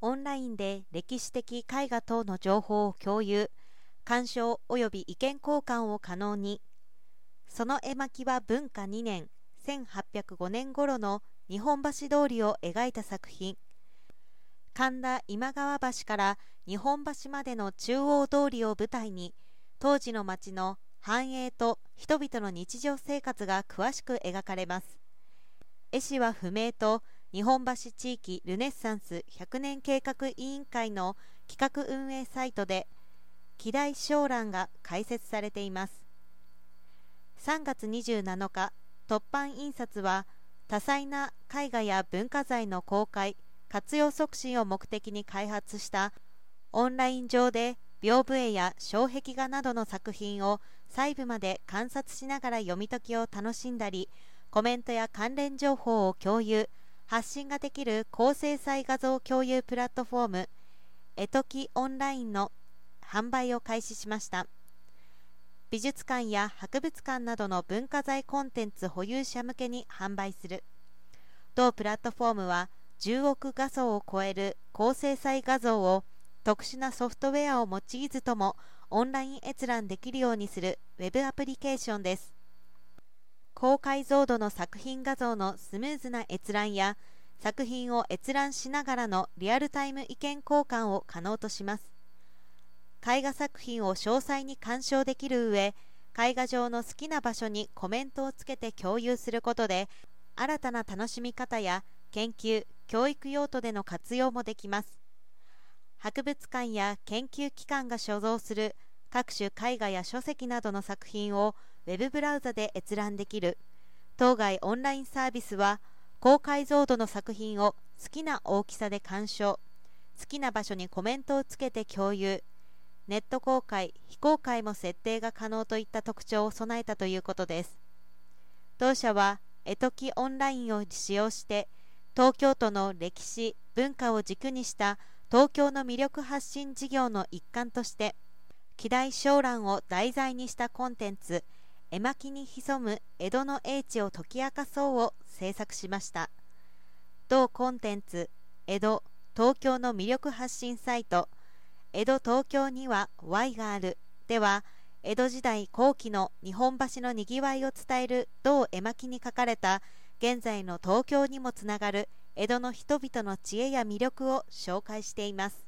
オンラインで歴史的絵画等の情報を共有鑑賞及び意見交換を可能に。その絵巻は文化2年1805年頃の日本橋通りを描いた作品。神田今川橋から日本橋までの中央通りを舞台に当時の町の繁栄と人々の日常生活が詳しく描かれます。絵師は不明と日本橋地域ルネッサンス100年計画委員会の企画運営サイトで希代小覧が開設されています。3月27日突版印刷は多彩な絵画や文化財の公開活用促進を目的に開発したオンライン上で屏風絵や障壁画などの作品を細部まで観察しながら読み解きを楽しんだりコメントや関連情報を共有。発信ができる高精細画像共有プラットフォーム絵解きオンラインの販売を開始しました。美術館や博物館などの文化財コンテンツ保有者向けに販売する。同プラットフォームは10億画素を超える高精細画像を特殊なソフトウェアを用いずともオンライン閲覧できるようにするウェブアプリケーションです。高解像度の作品画像のスムーズな閲覧や作品を閲覧しながらのリアルタイム意見交換を可能とします。絵画作品を詳細に鑑賞できる上絵画上の好きな場所にコメントをつけて共有することで新たな楽しみ方や研究教育用途での活用もできます。博物館や研究機関が所蔵する各種絵画や書籍などの作品をウェブブラウザで閲覧できる。当該オンラインサービスは高解像度の作品を好きな大きさで鑑賞。好きな場所にコメントをつけて共有。ネット公開非公開も設定が可能といった特徴を備えたということです。同社は絵解きオンラインを使用して東京都の歴史文化を軸にした東京の魅力発信事業の一環として希代小覧を題材にしたコンテンツ絵巻に潜む江戸の英知を解き明かそうを制作しました。同コンテンツ江戸東京の魅力発信サイト江戸東京には Y がある。では江戸時代後期の日本橋のにぎわいを伝える同絵巻に書かれた現在の東京にもつながる江戸の人々の知恵や魅力を紹介しています。